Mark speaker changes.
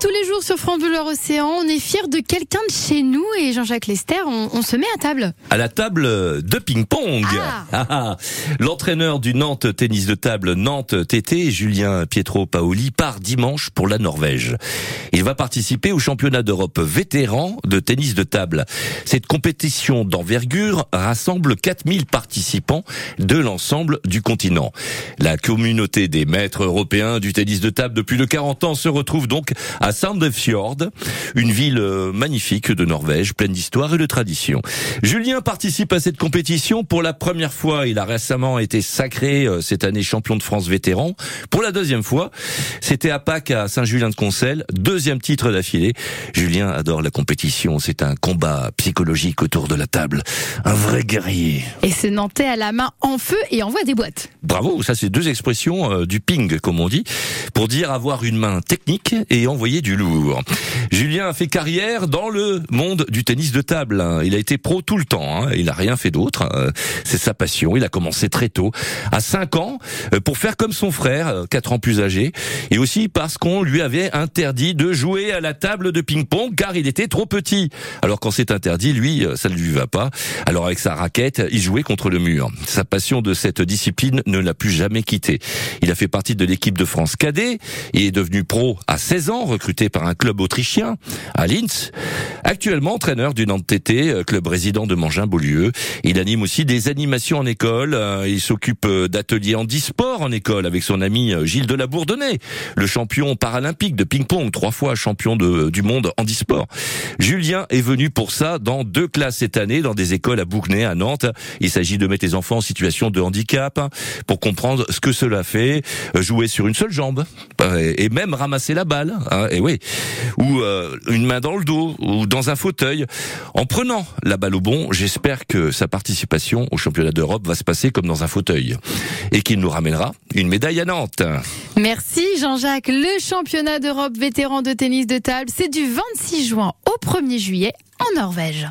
Speaker 1: tous les jours sur France Bleu Océan, on est fiers de quelqu'un de chez nous et Jean-Jacques Lester, on, on, se met à table.
Speaker 2: À la table de ping-pong.
Speaker 1: Ah.
Speaker 2: Ah, ah. L'entraîneur du Nantes tennis de table Nantes TT, Julien Pietro Paoli, part dimanche pour la Norvège. Il va participer au championnat d'Europe vétéran de tennis de table. Cette compétition d'envergure rassemble 4000 participants de l'ensemble du continent. La communauté des maîtres européens du tennis de table depuis de 40 ans se retrouve donc à Sandefjord, une ville euh, magnifique de Norvège, pleine d'histoire et de tradition. Julien participe à cette compétition pour la première fois. Il a récemment été sacré euh, cette année champion de France vétéran. Pour la deuxième fois, c'était à Pâques à Saint-Julien-de-Concel, deuxième titre d'affilée. Julien adore la compétition. C'est un combat psychologique autour de la table. Un vrai guerrier.
Speaker 1: Et ce Nantais à la main en feu et envoie des boîtes.
Speaker 2: Bravo, ça c'est deux expressions euh, du ping comme on dit, pour dire avoir une main technique et envoyer du lourd. Julien a fait carrière dans le monde du tennis de table. Il a été pro tout le temps, hein. il n'a rien fait d'autre. Euh, C'est sa passion, il a commencé très tôt, à 5 ans, euh, pour faire comme son frère, 4 ans plus âgé, et aussi parce qu'on lui avait interdit de jouer à la table de ping-pong car il était trop petit. Alors quand c'est interdit, lui, euh, ça ne lui va pas. Alors avec sa raquette, il jouait contre le mur. Sa passion de cette discipline ne l'a plus jamais quitté. Il a fait partie de l'équipe de France cadet et est devenu pro à 16 ans, recruté par un club autrichien, à Linz. Actuellement entraîneur du Nantes TT, club résident de Mangin-Beaulieu. Il anime aussi des animations en école. Euh, Il s'occupe euh, d'ateliers handisport en école avec son ami euh, Gilles Delabourdonnais, le champion paralympique de ping-pong, trois fois champion du monde handisport. Julien est venu pour ça dans deux classes cette année, dans des écoles à Bougnay, à Nantes. Il s'agit de mettre les enfants en situation de handicap hein, pour comprendre ce que cela fait, jouer sur une seule jambe et même ramasser la balle. hein, et oui, ou une main dans le dos ou dans un fauteuil. En prenant la balle au bon, j'espère que sa participation au championnat d'Europe va se passer comme dans un fauteuil et qu'il nous ramènera une médaille à Nantes.
Speaker 1: Merci Jean-Jacques. Le championnat d'Europe vétéran de tennis de table, c'est du 26 juin au 1er juillet en Norvège.